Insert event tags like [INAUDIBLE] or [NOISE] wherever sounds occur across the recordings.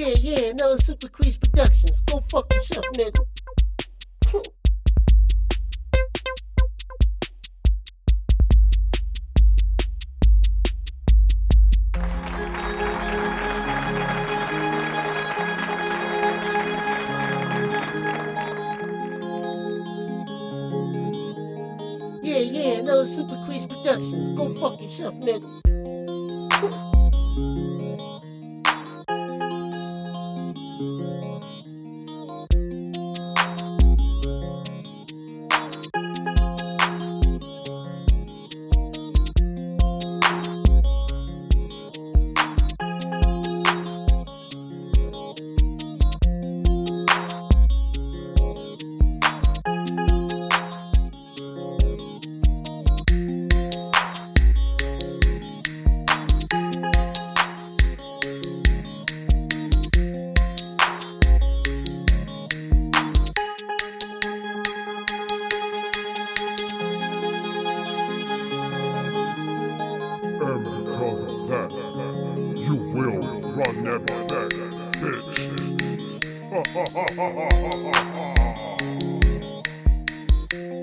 Yeah, yeah, another Super Crease Productions. Go fuck yourself, nigga. Yeah, yeah, another Super Crease Productions. Go fuck yourself, nigga. Ho ho ho ho ho ho!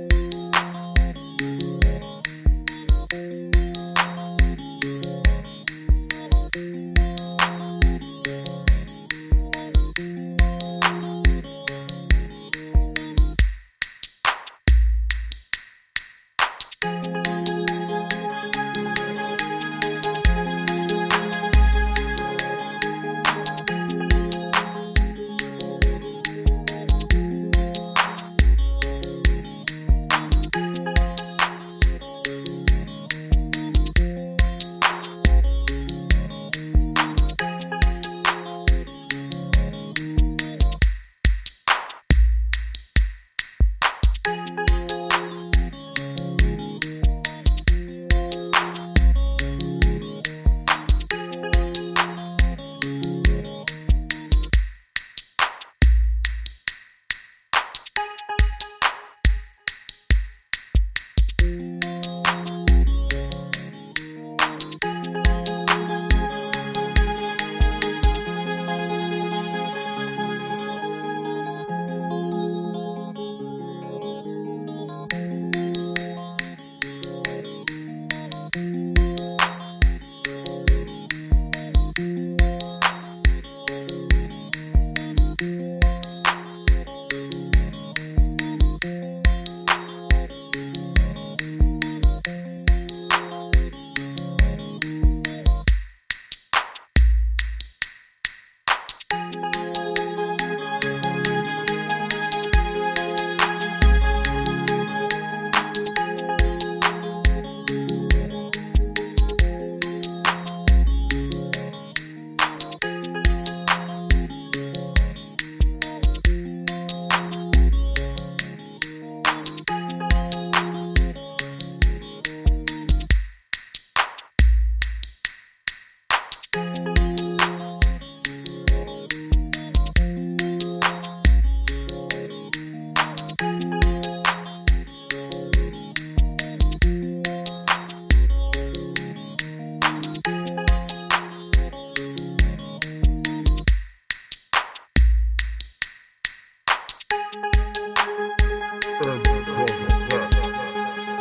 And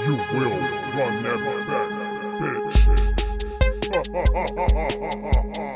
you will run that back, bitch. [LAUGHS]